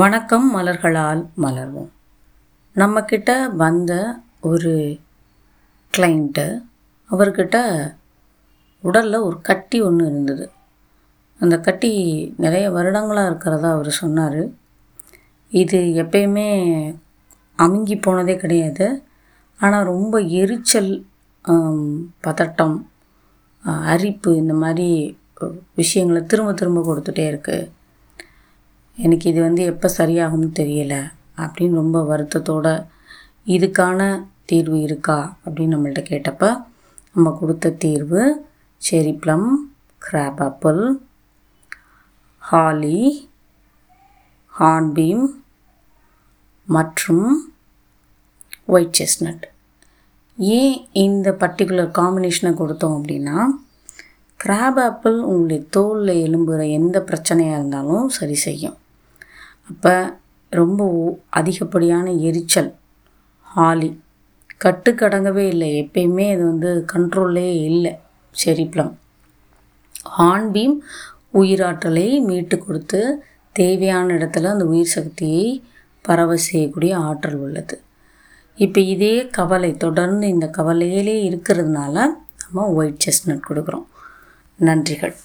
வணக்கம் மலர்களால் மலர்வோம். நம்மக்கிட்ட வந்த ஒரு கிளைண்ட்டு அவர்கிட்ட உடலில் ஒரு கட்டி ஒன்று இருந்தது. அந்த கட்டி நிறைய வருடங்களாக இருக்கிறதா அவர் சொன்னார். இது எப்பயுமே அமுங்கி போனதே கிடையாது. ஆனால் ரொம்ப எரிச்சல் பதட்டம் அரிப்பு இந்த மாதிரி விஷயங்களை திரும்ப திரும்ப கொடுத்துட்டே இருக்குது எனக்கு இது வந்து எப்போ சரியாகும்னு தெரியல அப்படின்னு ரொம்ப வருத்தத்தோட இதுக்கான தீர்வு இருக்கா? அப்படின்னு நம்மள்ட்ட கேட்டப்ப நம்ம கொடுத்த தீர்வு cherry plum crab apple holly hornbeam மற்றும் ஒயிட் செஸ்னட் ஏன் இந்த பர்டிகுலர் காம்பினேஷனை கொடுத்தோம் அப்படின்னா கிராப் ஆப்பிள் உங்களுடைய தோலில் எலும்புகிற எந்த பிரச்சனையாக இருந்தாலும் சரி செய்யும். அப்போ ரொம்ப அதிகப்படியான எரிச்சல் ஹாலி கட்டுக்கடங்கவே இல்லை. எப்பயுமே அது வந்து கண்ட்ரோல்லே இல்லை. செரிப்ளம் ஹான்பீம் உயிராற்றலை மீட்டு கொடுத்து தேவையான இடத்துல அந்த உயிர் சக்தியை பரவ செய்யக்கூடிய ஆற்றல் உள்ளது. இப்போ இதே கவலை தொடர்ந்து இந்த கவலையிலே இருக்கிறதுனால நம்ம ஒயிட் செஸ்னட் கொடுக்குறோம். நன்றிகள்.